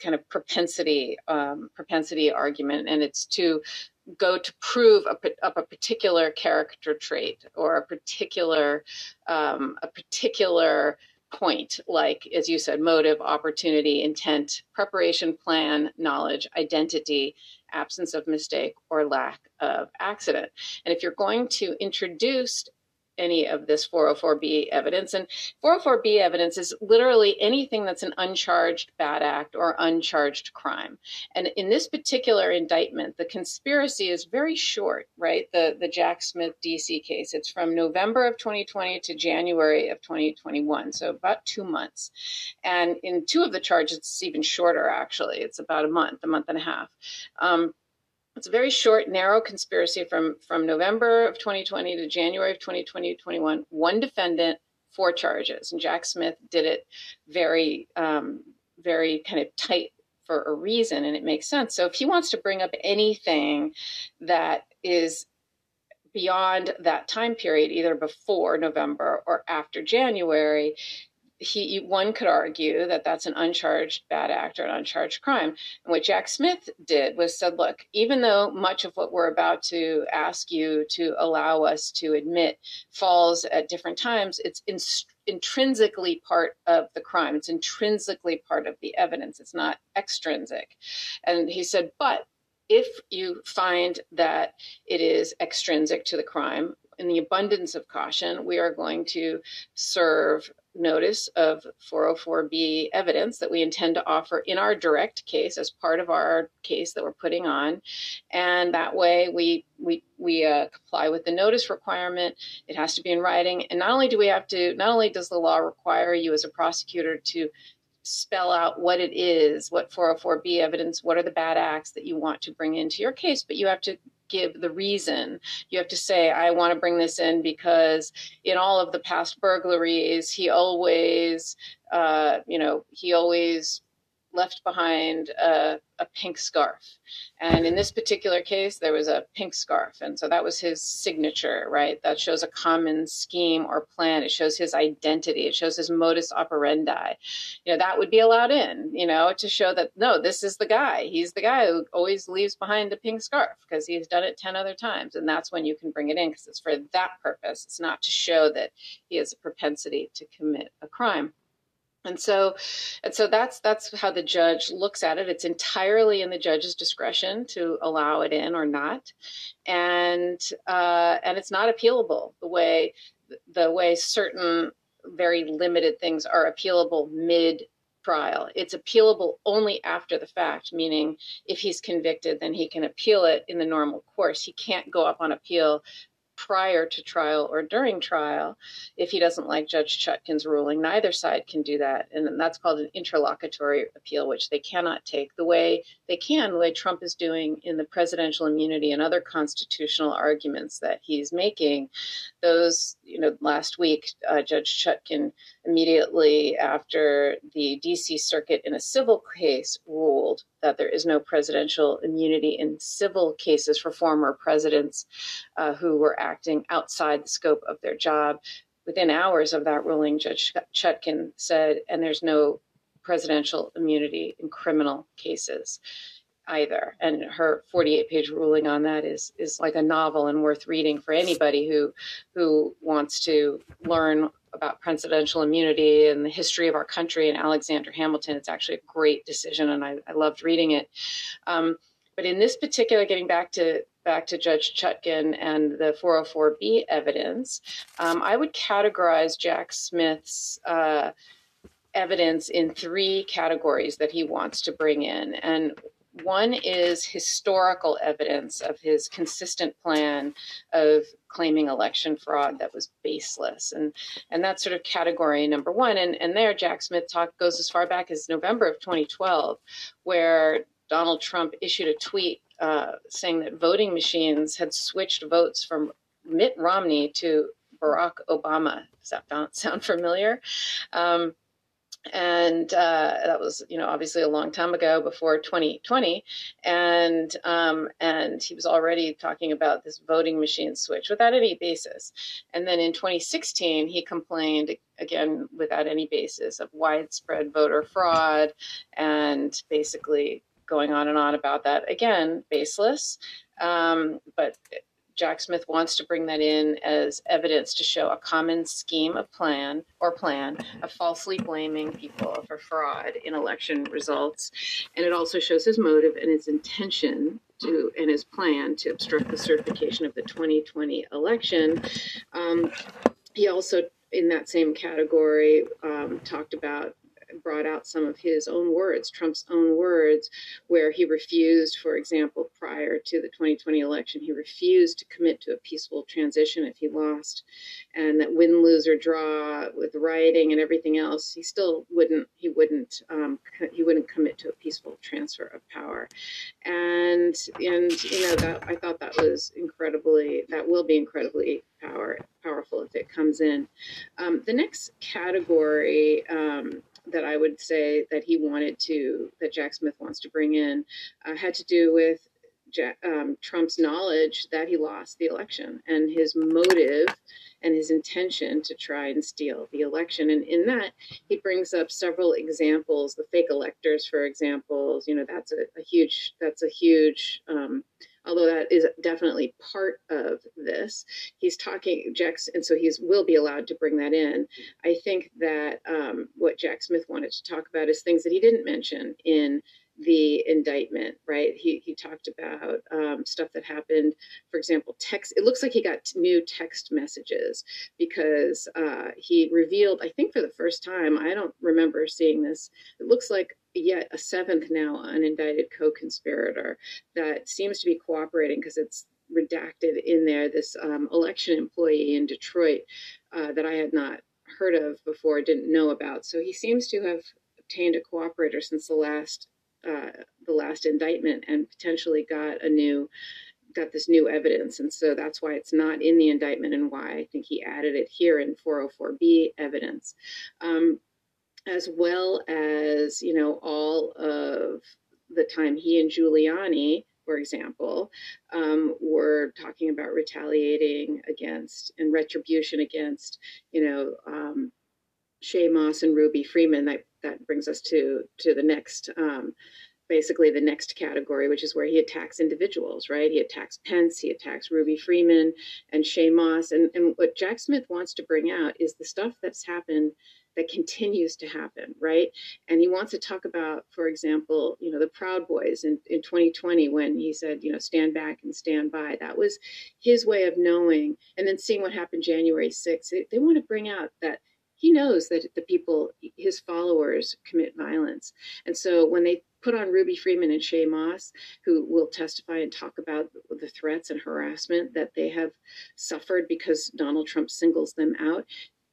kind of propensity um, propensity argument, and it's to go to prove a, a particular character trait or a particular um, a particular point like as you said motive opportunity intent preparation plan knowledge identity absence of mistake or lack of accident. And if you're going to introduce any of this 404B evidence. And 404B evidence is literally anything that's an uncharged bad act or uncharged crime. And in this particular indictment, the conspiracy is very short, right? The, the Jack Smith DC case. It's from November of 2020 to January of 2021. So about two months. And in two of the charges, it's even shorter, actually. It's about a month, a month and a half. Um, it's a very short, narrow conspiracy from, from November of 2020 to January of 2020 21. One defendant, four charges. And Jack Smith did it very, um, very kind of tight for a reason, and it makes sense. So if he wants to bring up anything that is beyond that time period, either before November or after January, he one could argue that that's an uncharged bad act or an uncharged crime. And what Jack Smith did was said, look, even though much of what we're about to ask you to allow us to admit falls at different times, it's in, intrinsically part of the crime. It's intrinsically part of the evidence. It's not extrinsic. And he said, but if you find that it is extrinsic to the crime, in the abundance of caution, we are going to serve notice of 404B evidence that we intend to offer in our direct case as part of our case that we're putting on. And that way we, we, we uh, comply with the notice requirement. It has to be in writing. And not only do we have to, not only does the law require you as a prosecutor to spell out what it is, what 404B evidence, what are the bad acts that you want to bring into your case, but you have to give the reason. You have to say, I want to bring this in because in all of the past burglaries, he always, uh, you know, he always left behind a, a, pink scarf. And in this particular case, there was a pink scarf. And so that was his signature, right? That shows a common scheme or plan. It shows his identity. It shows his modus operandi. You know, that would be allowed in, you know, to show that, no, this is the guy. He's the guy who always leaves behind the pink scarf because he's done it 10 other times. And that's when you can bring it in because it's for that purpose. It's not to show that he has a propensity to commit a crime and so and so that's that's how the judge looks at it. It's entirely in the judge's discretion to allow it in or not. And uh, and it's not appealable the way the way certain very limited things are appealable mid trial it's appealable only after the fact meaning if he's convicted then he can appeal it in the normal course. He can't go up on appeal prior to trial or during trial if he doesn't like Judge Chutkan's ruling. Neither side can do that. And that's called an interlocutory appeal, which they cannot take the way they can, the way Trump is doing in the presidential immunity and other constitutional arguments that he's making. Those, you know, last week, uh, Judge Chutkan immediately after the DC Circuit in a civil case ruled that there is no presidential immunity in civil cases for former presidents uh, who were acting outside the scope of their job. Within hours of that ruling, Judge Chutkan said, and there's no presidential immunity in criminal cases either. And her 48 page ruling on that is is like a novel and worth reading for anybody who who wants to learn about presidential immunity and the history of our country and Alexander Hamilton. It's actually a great decision, and I, I loved reading it. Um, but in this particular, getting back to back to Judge Chutkan and the 404B evidence, um, I would categorize Jack Smith's uh, evidence in three categories that he wants to bring in, and one is historical evidence of his consistent plan of claiming election fraud that was baseless. And and that's sort of category number one. And and there Jack Smith talk goes as far back as November of 2012, where Donald Trump issued a tweet uh, saying that voting machines had switched votes from Mitt Romney to Barack Obama. Does that sound familiar? Um, and uh, that was you know obviously a long time ago before 2020 and um, and he was already talking about this voting machine switch without any basis. And then in 2016 he complained again without any basis of widespread voter fraud and basically going on and on about that. Again baseless. Um, but Jack Smith wants to bring that in as evidence to show a common scheme of plan or plan of falsely blaming people for fraud in election results. And it also shows his motive and his intention to and his plan to obstruct the certification of the 2020 election. Um, he also, in that same category, um, talked about brought out some of his own words, Trump's own words, where he refused, for example, prior to the 2020 election, he refused to commit to a peaceful transition if he lost, and that win, lose, or draw with rioting and everything else, he still wouldn't he wouldn't um, he wouldn't commit to a peaceful transfer of power, and and you know that I thought that was incredibly that will be incredibly power powerful if it comes in. Um, the next category um, that I would say that he wanted to, that Jack Smith wants to bring in, uh, had to do with Jack, um, Trump's knowledge that he lost the election and his motive and his intention to try and steal the election. And in that, he brings up several examples, the fake electors, for example. You know, that's a, a huge, that's a huge um, although that is definitely part of this. He's talking Jack's, and so he's will be allowed to bring that in. I think that um, what Jack Smith wanted to talk about is things that he didn't mention in the indictment, right? He he talked about um, stuff that happened, for example, text. It looks like he got new text messages because uh, he revealed, I think for the first time, I don't remember seeing this. It looks like yet a seventh now unindicted co-conspirator that seems to be cooperating because it's redacted in there. This um, election employee in Detroit uh, that I had not heard of before, didn't know about. So he seems to have obtained a cooperator since the last uh, the last indictment and potentially got a new got this new evidence and so that's why it's not in the indictment and why i think he added it here in 404b evidence um, as well as you know all of the time he and giuliani for example, um, were talking about retaliating against and retribution against, you know, um, Shaye Moss and Ruby Freeman. That that brings us to to the next. Um, basically the next category, which is where he attacks individuals, right? He attacks Pence, he attacks Ruby Freeman and Shaye Moss. And, and what Jack Smith wants to bring out is the stuff that's happened that continues to happen, right? And he wants to talk about, for example, you know, the Proud Boys in, in 2020 when he said, you know, stand back and stand by. That was his way of knowing. And then seeing what happened January 6th, they, they want to bring out that he knows that the people, his followers, commit violence. And so when they put on Ruby Freeman and Shaye Moss, who will testify and talk about the threats and harassment that they have suffered because Donald Trump singles them out.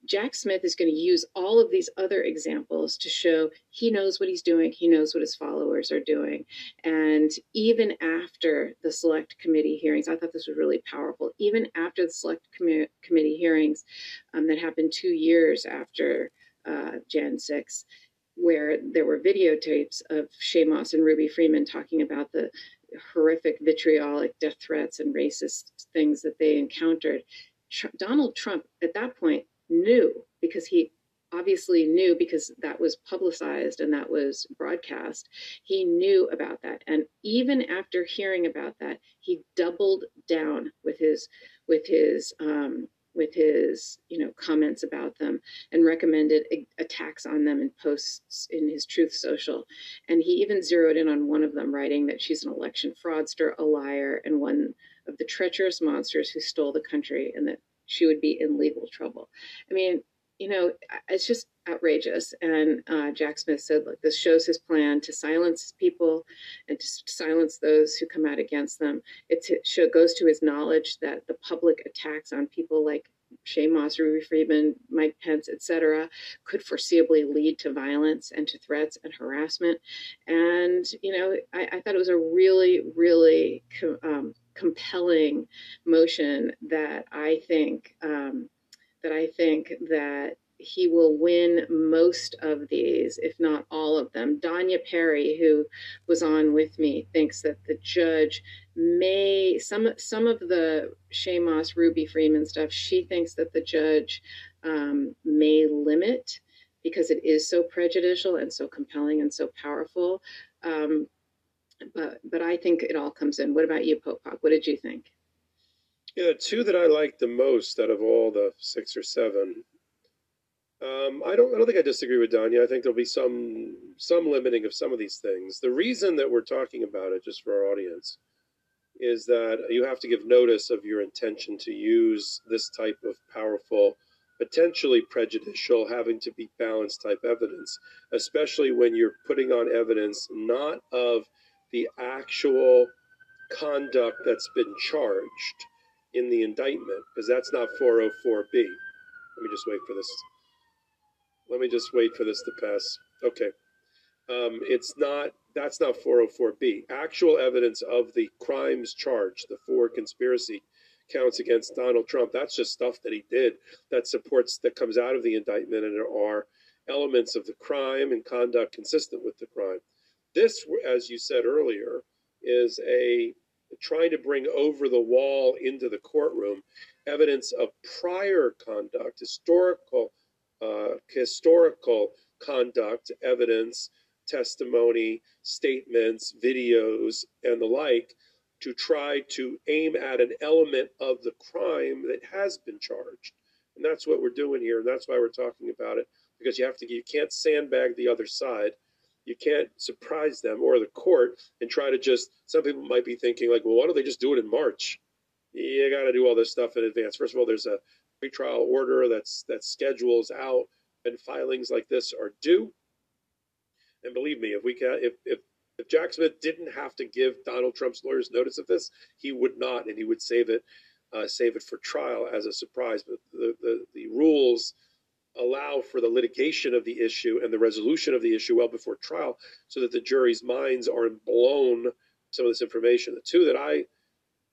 Jack Smith is going to use all of these other examples to show he knows what he's doing, he knows what his followers are doing. And even after the select committee hearings, I thought this was really powerful. Even after the select com- committee hearings um, that happened two years after uh, Jan 6, where there were videotapes of Shaye and Ruby Freeman talking about the horrific vitriolic death threats and racist things that they encountered. Donald Trump, at that point, knew because he obviously knew because that was publicized and that was broadcast. He knew about that. And even after hearing about that, he doubled down with his with his um, with his you know comments about them and recommended attacks on them in posts in his truth social and he even zeroed in on one of them writing that she's an election fraudster a liar and one of the treacherous monsters who stole the country and that she would be in legal trouble. I mean, you know, it's just outrageous. And uh, Jack Smith said, look, this shows his plan to silence people and to silence those who come out against them. It goes to his knowledge that the public attacks on people like Shaye Moss, Ruby Freeman, Mike Pence, etc., could foreseeably lead to violence and to threats and harassment. And, you know, I, I thought it was a really, really um, compelling motion that I think um, that I think that he will win most of these, if not all of them. Danya Perry, who was on with me, thinks that the judge may some some of the Shaye Moss Ruby Freeman stuff. She thinks that the judge um, may limit because it is so prejudicial and so compelling and so powerful. Um, but but I think it all comes in. What about you, Popok? What did you think? Yeah, two that I liked the most out of all the six or seven. Um, I don't. I don't think I disagree with Danya. I think there'll be some some limiting of some of these things. The reason that we're talking about it, just for our audience, is that you have to give notice of your intention to use this type of powerful, potentially prejudicial, having to be balanced type evidence, especially when you're putting on evidence not of the actual conduct that's been charged in the indictment, because that's not 404B. Let me just wait for this. Let me just wait for this to pass. Okay. Um, it's not, that's not 404B. Actual evidence of the crimes charged, the four conspiracy counts against Donald Trump, that's just stuff that he did that supports, that comes out of the indictment, and there are elements of the crime and conduct consistent with the crime. This, as you said earlier, is a trying to bring over the wall into the courtroom evidence of prior conduct, historical, uh, historical conduct, evidence, testimony, statements, videos, and the like, to try to aim at an element of the crime that has been charged. And that's what we're doing here, and that's why we're talking about it, because you have to you can't sandbag the other side you can't surprise them or the court and try to just some people might be thinking like well why don't they just do it in march? You got to do all this stuff in advance. First of all there's a pretrial order that's that schedules out and filings like this are due. And believe me if we can if if if Jack Smith didn't have to give Donald Trump's lawyers notice of this, he would not, and he would save it, uh, save it for trial as a surprise. But the, the, the rules allow for the litigation of the issue and the resolution of the issue well before trial so that the jury's minds aren't blown some of this information. The two that i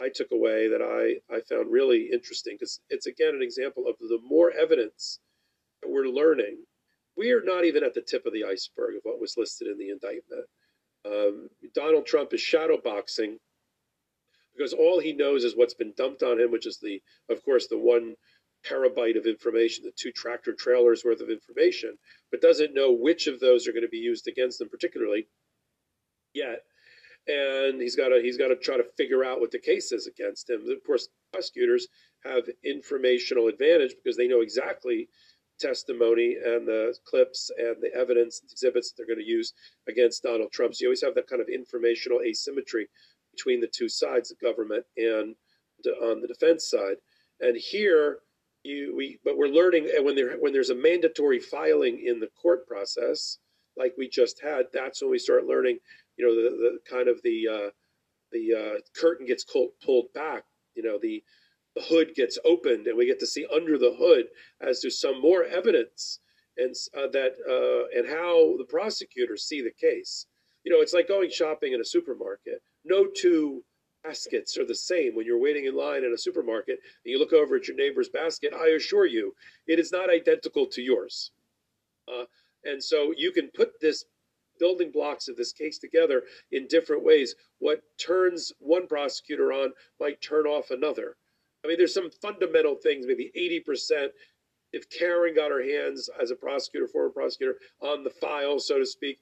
i took away that i i found really interesting because it's again an example of the more evidence that we're learning. We are not even at the tip of the iceberg of what was listed in the indictment. Um, donald trump is shadowboxing because all he knows is what's been dumped on him which is the of course the one terabyte of information, the two tractor trailers worth of information, but doesn't know which of those are going to be used against them particularly yet. And he's got to he's got to try to figure out what the case is against him. Of course, prosecutors have informational advantage because they know exactly testimony and the clips and the evidence and exhibits that they're going to use against Donald Trump. So you always have that kind of informational asymmetry between the two sides of government and on the defense side. And here, you we but we're learning and when there when there's a mandatory filing in the court process like we just had that's when we start learning you know the, the kind of the uh, the uh, curtain gets pulled, pulled back you know the the hood gets opened and we get to see under the hood as to some more evidence and uh, that uh, and how the prosecutors see the case. You know it's like going shopping in a supermarket. No two baskets are the same when you're waiting in line in a supermarket and you look over at your neighbor's basket. I assure you, it is not identical to yours. Uh, and so you can put this building blocks of this case together in different ways. What turns one prosecutor on might turn off another. I mean, there's some fundamental things, maybe 80%. If Karen got her hands as a prosecutor, former prosecutor, on the file, so to speak,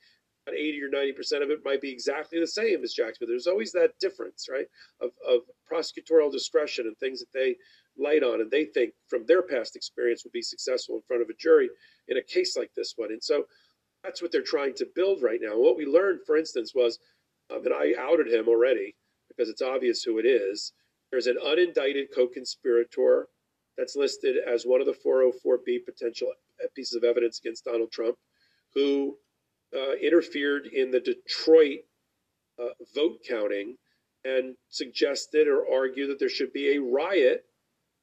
80 or 90% of it might be exactly the same as Jack's, but there's always that difference, right, of, of prosecutorial discretion and things that they light on and they think from their past experience would be successful in front of a jury in a case like this one. And so that's what they're trying to build right now. what we learned, for instance, was, um, and I outed him already because it's obvious who it is. There's an unindicted co conspirator that's listed as one of the 404B potential pieces of evidence against Donald Trump who uh, interfered in the Detroit uh, vote counting and suggested or argued that there should be a riot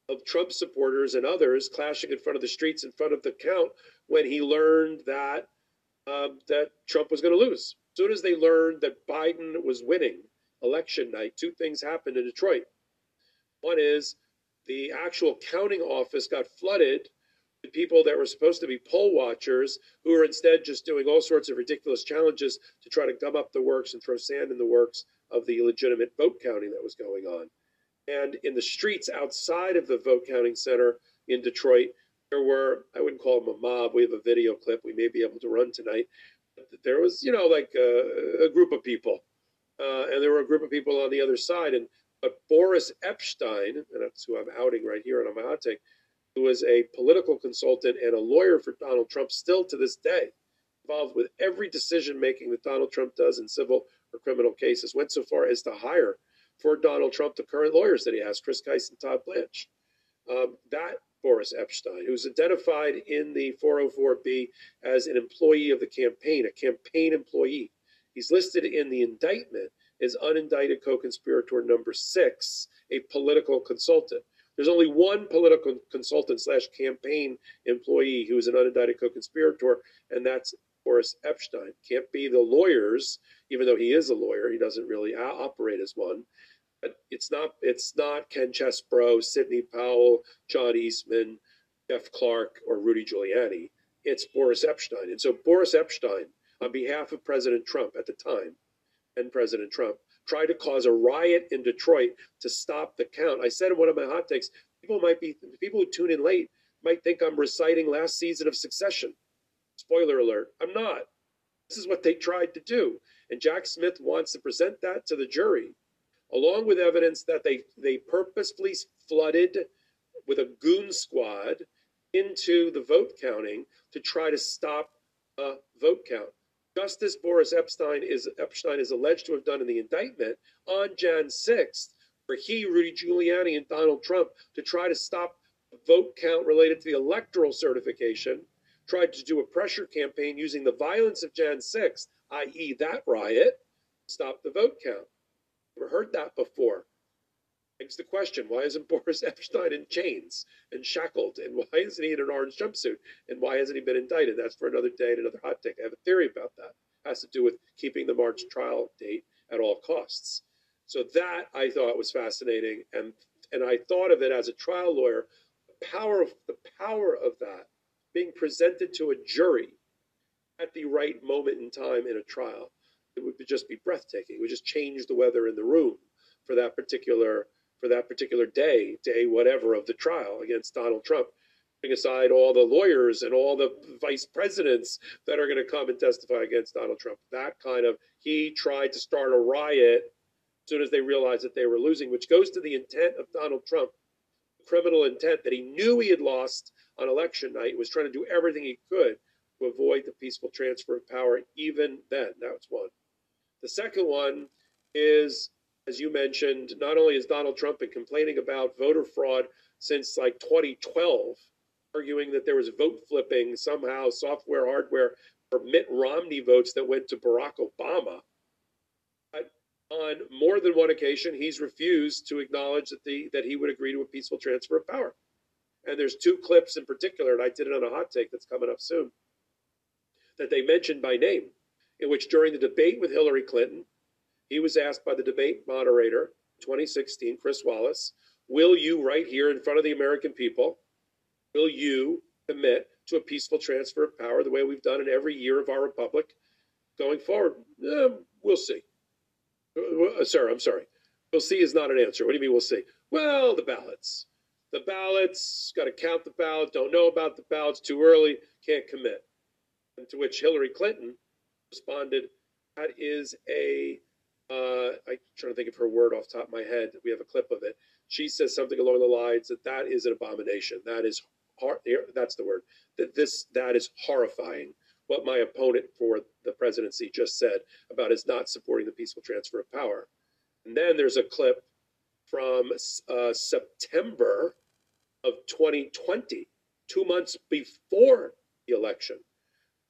of Trump supporters and others clashing in front of the streets in front of the count when he learned that um, that Trump was going to lose. As soon as they learned that Biden was winning election night, two things happened in Detroit. One is the actual counting office got flooded people that were supposed to be poll watchers who are instead just doing all sorts of ridiculous challenges to try to gum up the works and throw sand in the works of the legitimate vote counting that was going on. And in the streets outside of the vote counting center in Detroit, there were, I wouldn't call them a mob. We have a video clip we may be able to run tonight. But there was, you know, like a, a group of people. Uh, and there were a group of people on the other side. And but Boris Epshteyn, and that's who I'm outing right here on my hot take, who was a political consultant and a lawyer for Donald Trump, still to this day involved with every decision making that Donald Trump does in civil or criminal cases, went so far as to hire for Donald Trump the current lawyers that he has, Chris Kise and Todd Blanche. Um, that Boris Epshteyn, who's identified in the 404B as an employee of the campaign, a campaign employee. He's listed in the indictment as unindicted co conspirator number six, a political consultant. There's only one political consultant slash campaign employee who is an unindicted co-conspirator, and that's Boris Epshteyn. Can't be the lawyers, even though he is a lawyer. He doesn't really operate as one. But it's not. It's not Ken Chesebro, Sidney Powell, John Eastman, Jeff Clark, or Rudy Giuliani. It's Boris Epshteyn. And so Boris Epshteyn, on behalf of President Trump at the time, and President Trump, tried to cause a riot in Detroit to stop the count. I said in one of my hot takes, people might be people who tune in late might think I'm reciting last season of Succession. Spoiler alert, I'm not. This is what they tried to do. And Jack Smith wants to present that to the jury, along with evidence that they, they purposefully flooded with a goon squad into the vote counting to try to stop a vote count. Justice Boris Epshteyn is Epshteyn is alleged to have done in the indictment on Jan 6th, where he, Rudy Giuliani, and Donald Trump, to try to stop vote count related to the electoral certification, tried to do a pressure campaign using the violence of Jan 6th, i.e., that riot, stop the vote count. Never heard that before. Begs the question why isn't Boris Epshteyn in chains and shackled? And why isn't he in an orange jumpsuit? And why hasn't he been indicted? That's for another day and another hot take. I have a theory about that. It has to do with keeping the March trial date at all costs. So that I thought was fascinating. And and I thought of it as a trial lawyer, the power of the power of that being presented to a jury at the right moment in time in a trial. It would just be breathtaking. It would just change the weather in the room for that particular for that particular day, day whatever of the trial against Donald Trump, putting aside all the lawyers and all the vice presidents that are going to come and testify against Donald Trump. That kind of, he tried to start a riot as soon as they realized that they were losing, which goes to the intent of Donald Trump, criminal intent that he knew he had lost on election night, was trying to do everything he could to avoid the peaceful transfer of power even then. That's one. The second one is as you mentioned, not only has Donald Trump been complaining about voter fraud since like 2012, arguing that there was vote flipping somehow, software, hardware, for Mitt Romney votes that went to Barack Obama. But on more than one occasion, he's refused to acknowledge that the that he would agree to a peaceful transfer of power. And there's two clips in particular, and I did it on a hot take that's coming up soon, that they mentioned by name, in which during the debate with Hillary Clinton, he was asked by the debate moderator, 2016, Chris Wallace, will you, right here in front of the American people, will you commit to a peaceful transfer of power the way we've done in every year of our republic going forward? Eh, we'll see. Uh, sir, I'm sorry. We'll see is not an answer. What do you mean we'll see? Well, the ballots. The ballots, got to count the ballots, don't know about the ballots too early, can't commit. And to which Hillary Clinton responded, that is a uh, I'm trying to think of her word off top of my head. We have a clip of it. She says something along the lines that that is an abomination. That is hor- that's the word. That this that is horrifying. What my opponent for the presidency just said about his not supporting the peaceful transfer of power. And then there's a clip from uh, September of 2020, two months before the election,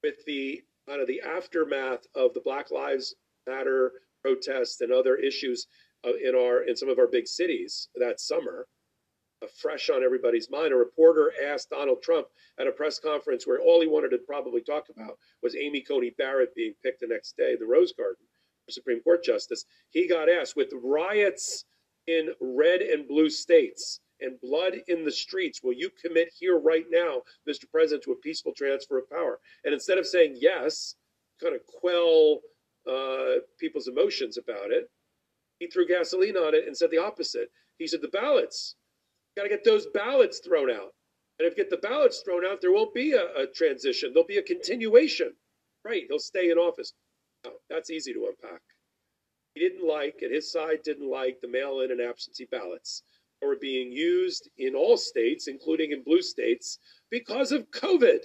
with the kind of the aftermath of the Black Lives Matter protests and other issues uh, in our in some of our big cities that summer, uh, fresh on everybody's mind. A reporter asked Donald Trump at a press conference where all he wanted to probably talk about was Amy Coney Barrett being picked the next day, the Rose Garden for Supreme Court justice. He got asked with riots in red and blue states and blood in the streets, will you commit here right now, Mr. President, to a peaceful transfer of power? And instead of saying yes, kind of quell uh, people's emotions about it. He threw gasoline on it and said the opposite. He said the ballots, got to get those ballots thrown out. And if you get the ballots thrown out, there won't be a, a transition. There'll be a continuation. Right? He'll stay in office. that's easy to unpack. He didn't like, and his side didn't like, the mail in and absentee ballots that were being used in all states, including in blue states, because of COVID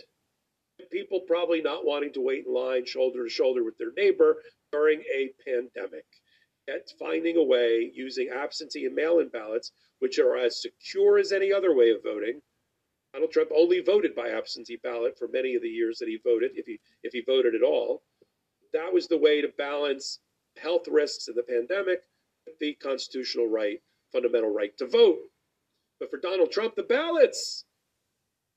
people probably not wanting to wait in line shoulder to shoulder with their neighbor during a pandemic. Yet finding a way using absentee and mail in ballots, which are as secure as any other way of voting. Donald Trump only voted by absentee ballot for many of the years that he voted, if he if he voted at all. That was the way to balance health risks in the pandemic with the constitutional right, fundamental right to vote. But for Donald Trump, the ballots,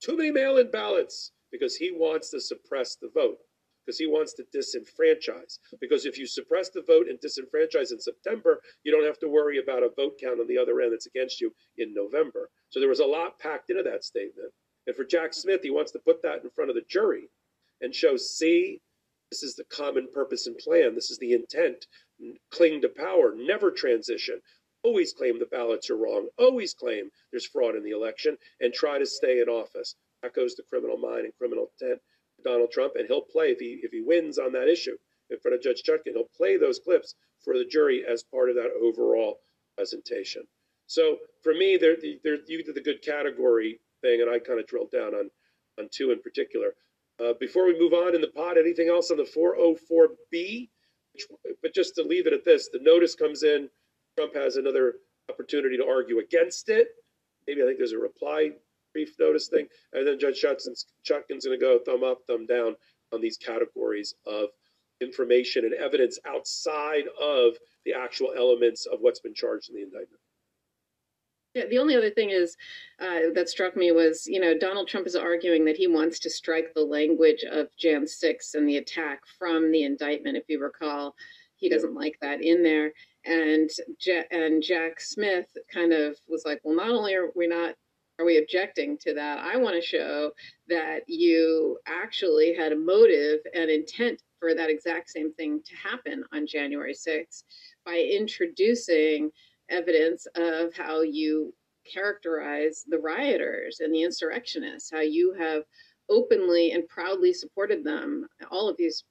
too many mail in ballots, because he wants to suppress the vote, because he wants to disenfranchise. Because if you suppress the vote and disenfranchise in September, you don't have to worry about a vote count on the other end that's against you in November. So there was a lot packed into that statement. And for Jack Smith, he wants to put that in front of the jury and show, see, this is the common purpose and plan. This is the intent. Cling to power, never transition. Always claim the ballots are wrong. Always claim there's fraud in the election and try to stay in office echoes the criminal mind and criminal intent Donald Trump, and he'll play if he if he wins on that issue in front of Judge Chutkan. He'll play those clips for the jury as part of that overall presentation. So for me, there there you did the good category thing, and I kind of drilled down on on two in particular. Uh, before we move on in the pod, anything else on the 404B? But just to leave it at this, the notice comes in. Trump has another opportunity to argue against it. Maybe I think there's a reply brief notice thing, and then Judge Chutkan's going to go thumb up, thumb down on these categories of information and evidence outside of the actual elements of what's been charged in the indictment. Yeah, the only other thing is uh, that struck me was, you know, Donald Trump is arguing that he wants to strike the language of Jan 6 and the attack from the indictment. If you recall, he doesn't like that in there. And ja- and Jack Smith kind of was like, well, not only are we not are we objecting to that, I want to show that you actually had a motive and intent for that exact same thing to happen on January 6th by introducing evidence of how you characterize the rioters and the insurrectionists, how you have openly and proudly supported them, all of these